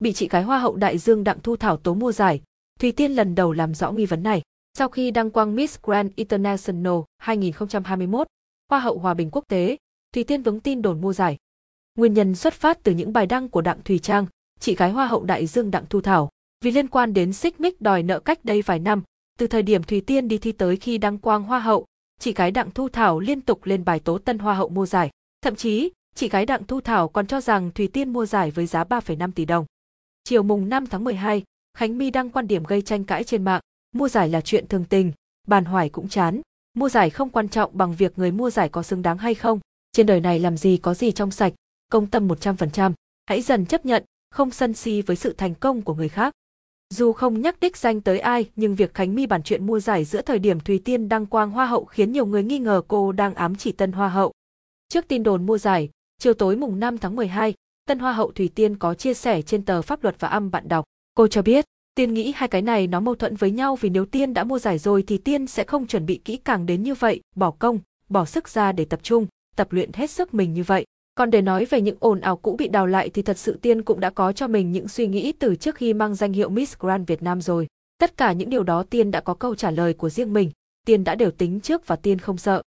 bị chị gái Hoa hậu Đại Dương Đặng Thu Thảo tố mua giải, Thùy Tiên lần đầu làm rõ nghi vấn này. Sau khi đăng quang Miss Grand International 2021, Hoa hậu Hòa bình quốc tế, Thùy Tiên vướng tin đồn mua giải. Nguyên nhân xuất phát từ những bài đăng của Đặng Thùy Trang, chị gái Hoa hậu Đại Dương Đặng Thu Thảo, vì liên quan đến xích mích đòi nợ cách đây vài năm, từ thời điểm Thùy Tiên đi thi tới khi đăng quang Hoa hậu, chị gái Đặng Thu Thảo liên tục lên bài tố Tân Hoa hậu mua giải. Thậm chí, chị gái Đặng Thu Thảo còn cho rằng Thùy Tiên mua giải với giá 3,5 tỷ đồng. Chiều mùng 5 tháng 12, Khánh My đăng quan điểm gây tranh cãi trên mạng, mua giải là chuyện thường tình, bàn hoài cũng chán, mua giải không quan trọng bằng việc người mua giải có xứng đáng hay không, trên đời này làm gì có gì trong sạch, công tâm 100%, hãy dần chấp nhận, không sân si với sự thành công của người khác. Dù không nhắc đích danh tới ai, nhưng việc Khánh My bàn chuyện mua giải giữa thời điểm Thùy Tiên đăng quang Hoa hậu khiến nhiều người nghi ngờ cô đang ám chỉ Tân Hoa hậu. Trước tin đồn mua giải, chiều tối mùng 5 tháng 12, Tân Hoa hậu Thủy Tiên có chia sẻ trên tờ Pháp luật và âm bạn đọc. Cô cho biết, Tiên nghĩ hai cái này nó mâu thuẫn với nhau vì nếu Tiên đã mua giải rồi thì Tiên sẽ không chuẩn bị kỹ càng đến như vậy, bỏ công, bỏ sức ra để tập trung, tập luyện hết sức mình như vậy. Còn để nói về những ồn ào cũ bị đào lại thì thật sự Tiên cũng đã có cho mình những suy nghĩ từ trước khi mang danh hiệu Miss Grand Việt Nam rồi. Tất cả những điều đó Tiên đã có câu trả lời của riêng mình, Tiên đã đều tính trước và Tiên không sợ.